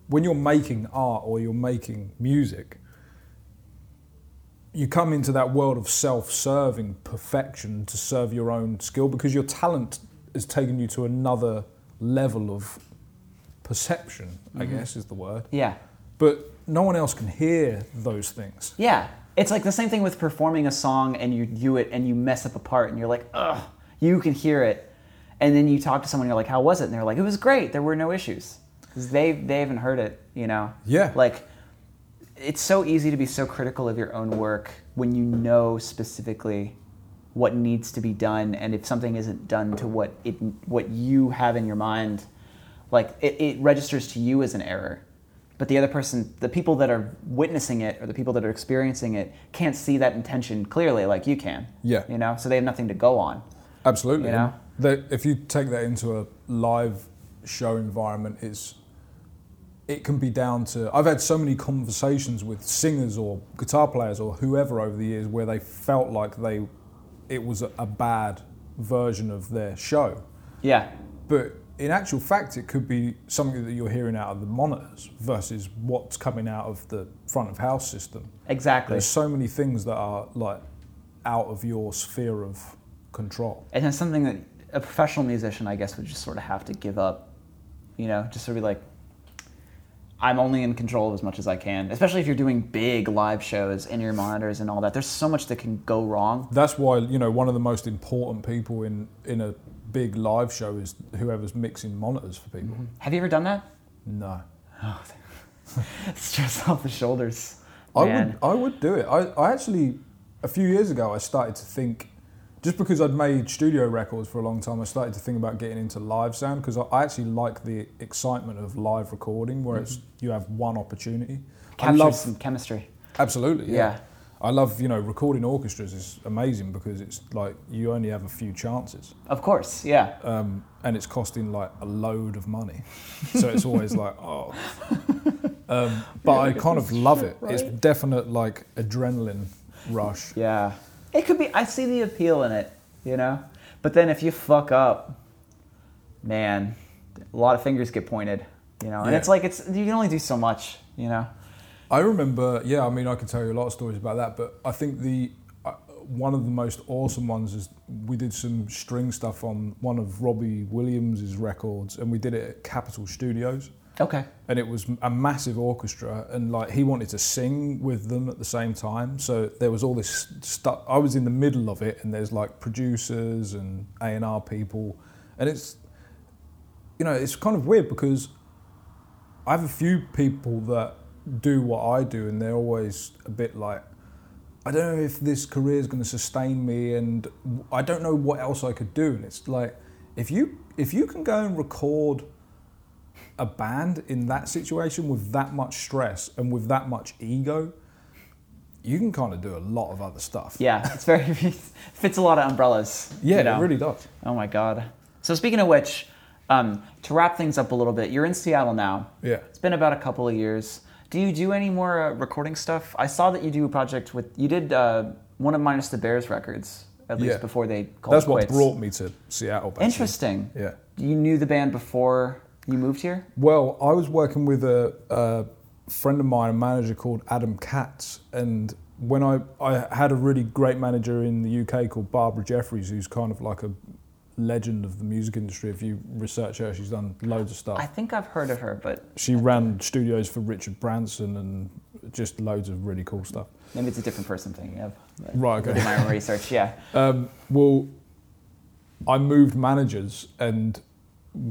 B: when you're making art or you're making music, you come into that world of self-serving perfection to serve your own skill because your talent has taken you to another level of perception, I mm-hmm. guess is the word.
A: Yeah.
B: But no one else can hear those things.
A: Yeah. It's like the same thing with performing a song and you do it and you mess up a part and you're like, ugh, you can hear it. And then you talk to someone and you're like, how was it? And they're like, it was great. There were no issues. Because they, they haven't heard it, you know?
B: Yeah.
A: Like, it's so easy to be so critical of your own work when you know specifically what needs to be done and if something isn't done to what it what you have in your mind like it, it registers to you as an error but the other person, the people that are witnessing it or the people that are experiencing it, can't see that intention clearly like you can.
B: Yeah.
A: You know, so they have nothing to go on.
B: Absolutely.
A: You know?
B: That if you take that into a live show environment, it's it can be down to. I've had so many conversations with singers or guitar players or whoever over the years where they felt like they it was a, a bad version of their show,
A: Yeah.
B: but in actual fact, it could be something that you're hearing out of the monitors versus what's coming out of the front of house system.
A: Exactly.
B: There's so many things that are like out of your sphere of control.
A: And it's something that a professional musician, I guess, would just sort of have to give up. You know, just sort of be like, I'm only in control of as much as I can. Especially if you're doing big live shows in your monitors and all that. There's so much that can go wrong.
B: That's why you know one of the most important people in in a big live show is whoever's mixing monitors for people. Mm-hmm.
A: Have you ever done that?
B: No, oh,
A: Stress off the shoulders.
B: I would I would do it. I, I actually a few years ago I started to think just because I'd made studio records for a long time, I started to think about getting into live sound because I, actually like the excitement of live recording where it's you have one opportunity. I love
A: some chemistry.
B: absolutely yeah.
A: Yeah.
B: I love you know recording orchestras is amazing because it's like you only have a few chances.
A: Of course, yeah.
B: um, and it's costing like a load of money. So it's always like, oh. Um, but I kind of love it. It's definite like adrenaline rush.
A: Yeah. It could be, I see the appeal in it, you know? But then if you fuck up, man, a lot of fingers get pointed, you know? And
B: Yeah.
A: it's like, it's you can only do so much, you know?
B: I remember, yeah. I mean, I can tell you a lot of stories about that, but I think the uh, one of the most awesome ones is we did some string stuff on one of Robbie Williams' records, and we did it at Capitol Studios.
A: Okay.
B: and it was a massive orchestra and like he wanted to sing with them at the same time. So there was all this stuff. I was in the middle of it and there's like producers and a&r people. And it's you know it's kind of weird because i have a few people that do what i do and they're always a bit like i don't know if this career is going to sustain me and i don't know what else i could do. And it's like if you if you can go and record a band in that situation with that much stress and with that much ego, you can kind of do a lot of other stuff.
A: Yeah, it's very, fits a lot of umbrellas.
B: Yeah,
A: you know?
B: it really does.
A: Oh my God. So speaking of which, um, to wrap things up a little bit, you're in Seattle now.
B: Yeah.
A: It's been about a couple of years. Do you do any more uh, recording stuff? I saw that you do a project with, you did uh, one of Minus the Bears records, at least
B: Yeah.
A: before they called
B: That's what brought me to Seattle. Basically.
A: Interesting.
B: Yeah.
A: You knew the band before you moved here?
B: Well, I was working with a, a friend of mine, a manager called Adam Katz, and when I, I had a really great manager in the UK called Barbara Jeffries, who's kind of like a legend of the music industry. If you research her, she's done loads of stuff.
A: I think I've heard of her, but
B: She ran studios for Richard Branson and just loads of really cool stuff.
A: maybe it's a different person thinking of. But
B: Right, okay.
A: my own research, yeah.
B: Um, well, I moved managers, and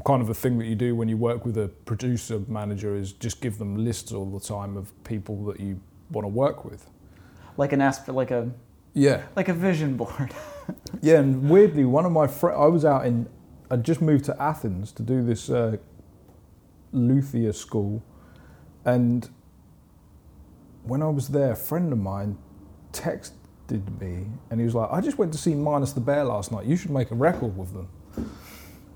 B: kind of a thing that you do when you work with a producer manager is just give them lists all the time of people that you want to work with.
A: Like an asp- like a
B: Yeah,
A: like a vision board.
B: yeah, and weirdly, one of my friends, I was out in, I just moved to Athens to do this uh, luthier school, and when I was there, a friend of mine texted me, and he was like, "I just went to see Minus the Bear last night. You should make a record with them."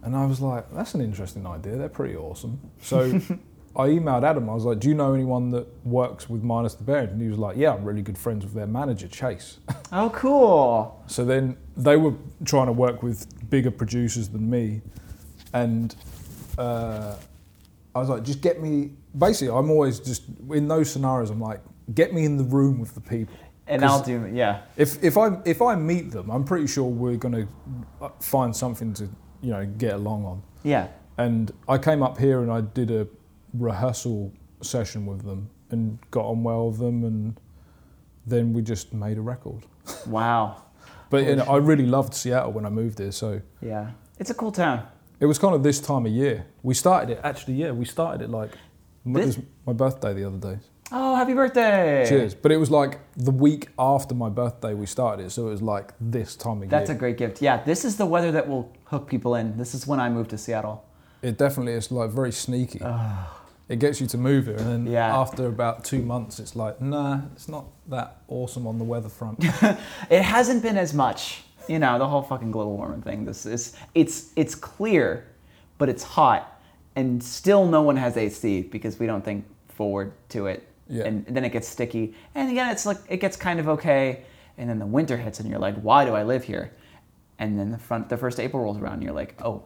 B: And I was like, "That's an interesting idea. They're pretty awesome." So. I emailed Adam. I was like, "Do you know anyone that works with Minus the Bear?" And he was like, "Yeah, I'm really good friends with their manager, Chase."
A: oh, cool.
B: So then they were trying to work with bigger producers than me, and uh, I was like, just get me. Basically, I'm always just in those scenarios. I'm like, get me in the room with the people.
A: and I'll do yeah.
B: If if I if I meet them, I'm pretty sure we're going to find something to you know get along on.
A: Yeah.
B: And I came up here and I did a rehearsal session with them and got on well with them, and then we just made a record.
A: Wow.
B: But you know, I really loved Seattle when I moved here, so
A: Yeah. It's a cool town.
B: it was kind of this time of year. We started it actually. Yeah, we started it like it was my birthday the other day.
A: Oh, happy birthday.
B: Cheers! But it was like the week after my birthday we started it, so it was like this time of
A: That's a great gift. Yeah, this is the weather that will hook people in. This is when I moved to Seattle.
B: it definitely is like very sneaky. it gets you to move here, and then
A: Yeah.
B: after about two months, it's like, nah, it's not that awesome on the weather front.
A: It hasn't been as much. You know, the whole fucking global warming thing. This is it's it's clear, but it's hot, and still no one has AC because we don't think forward to it.
B: Yeah.
A: And then it gets sticky, and again, it's like it gets kind of okay, and then the winter hits, and you're like, why do I live here? And then the front, the first April rolls around, and you're like, oh,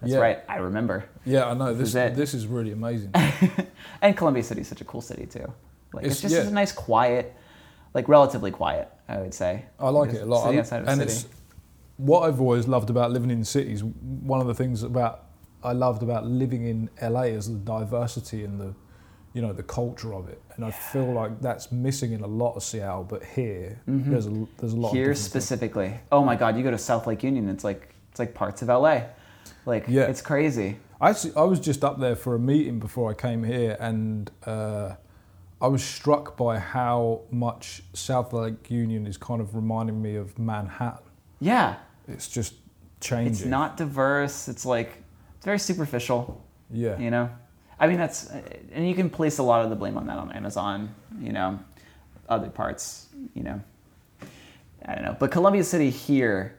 A: that's
B: Yeah.
A: right, I remember.
B: yeah, I know
A: This
B: this.
A: is.
B: This is really amazing.
A: and Columbia City is such a cool city too. Like it's,
B: It's-
A: just
B: yeah.
A: a nice, quiet, like relatively quiet, I would say.
B: I like it a lot.
A: City outside of
B: and
A: the
B: it's what I've always loved about living in cities. One of the things about I loved about living in LA is the diversity and the, you know, the culture of it. And I feel like that's missing in a lot of Seattle. But here, there's a there's a lot.
A: Mm-hmm. Here
B: of different things.
A: specifically, oh my God, you go to South Lake Union, it's like it's like parts of LA, like
B: Yeah.
A: it's crazy.
B: I actually, I was just up there for a meeting before I came here, and uh, I was struck by how much South Lake Union is kind of reminding me of Manhattan.
A: Yeah,
B: It's just changing.
A: it's not diverse. It's like it's very superficial.
B: Yeah.
A: You know, I mean that's and you can place a lot of the blame on that on Amazon. You know, other parts. You know, I don't know. But Columbia City here,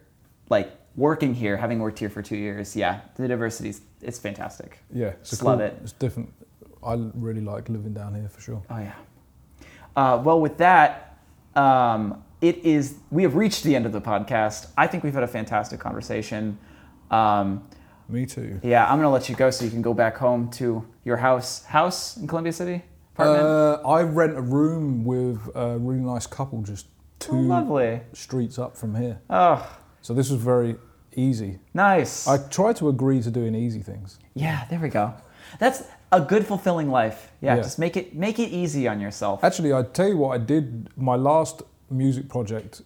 A: like working here, having worked here for two years, yeah, the diversity is it's fantastic.
B: Yeah, it's
A: Just love it.
B: It's different. I really like living down here for sure.
A: Oh yeah. Uh, well, with that, um, it is. We have reached the end of the podcast. I think we've had a fantastic conversation. Um,
B: Me too.
A: yeah, I'm gonna let you go so you can go back home to your house. House in Columbia City. Apartment.
B: Uh, I rent a room with a really nice couple just two
A: oh, lovely.
B: streets up from here.
A: Oh,
B: So this was very easy.
A: nice.
B: I try to agree to doing easy things.
A: yeah, there we go. That's a good, fulfilling life. Yeah,
B: Yeah.
A: just make it make it easy on yourself.
B: Actually, I tell you what I did. My last music project,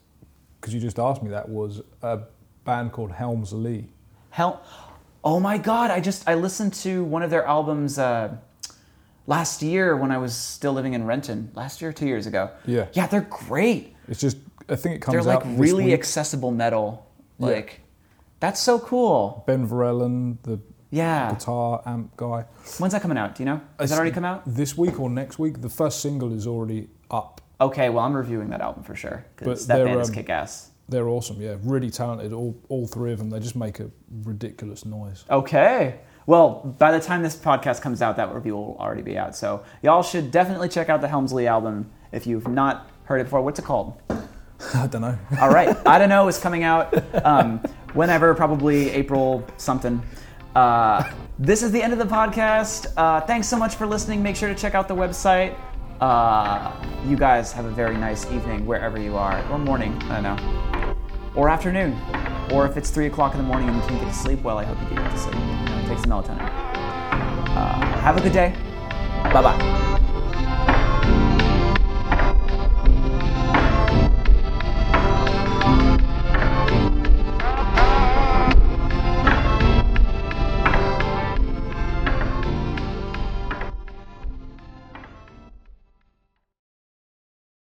B: because you just asked me that, was a band called Helms Alee.
A: Hell, oh my God! I just I listened to one of their albums uh, last year when I was still living in Renton. Last year, two years ago.
B: Yeah.
A: Yeah, they're great.
B: It's just I think it comes
A: They're like really
B: week.
A: accessible metal.
B: Yeah.
A: Like that's so cool.
B: ben Verellen, the
A: Yeah.
B: guitar amp guy.
A: When's that coming out? Do you know? Has that already come out?
B: This week or next week? The first single is already up.
A: Okay, well I'm reviewing that album for sure because that band is
B: um,
A: kick ass.
B: They're awesome, yeah. Really talented, all, all three of them. They just make a ridiculous noise.
A: Okay. Well, by the time this podcast comes out, that review will already be out. So y'all should definitely check out the Helms Alee album if you've not heard it before. What's it called?
B: I don't know.
A: All right. I don't know. It's coming out um, whenever, probably April something. Uh, this is the end of the podcast. Uh, thanks so much for listening. Make sure to check out the website. Uh, you guys have a very nice evening wherever you are, or morning. I don't know, or afternoon, or if it's three o'clock in the morning and you can't get to sleep, well, I hope you do get to sleep. Take some melatonin. Uh, have a good day. Bye bye.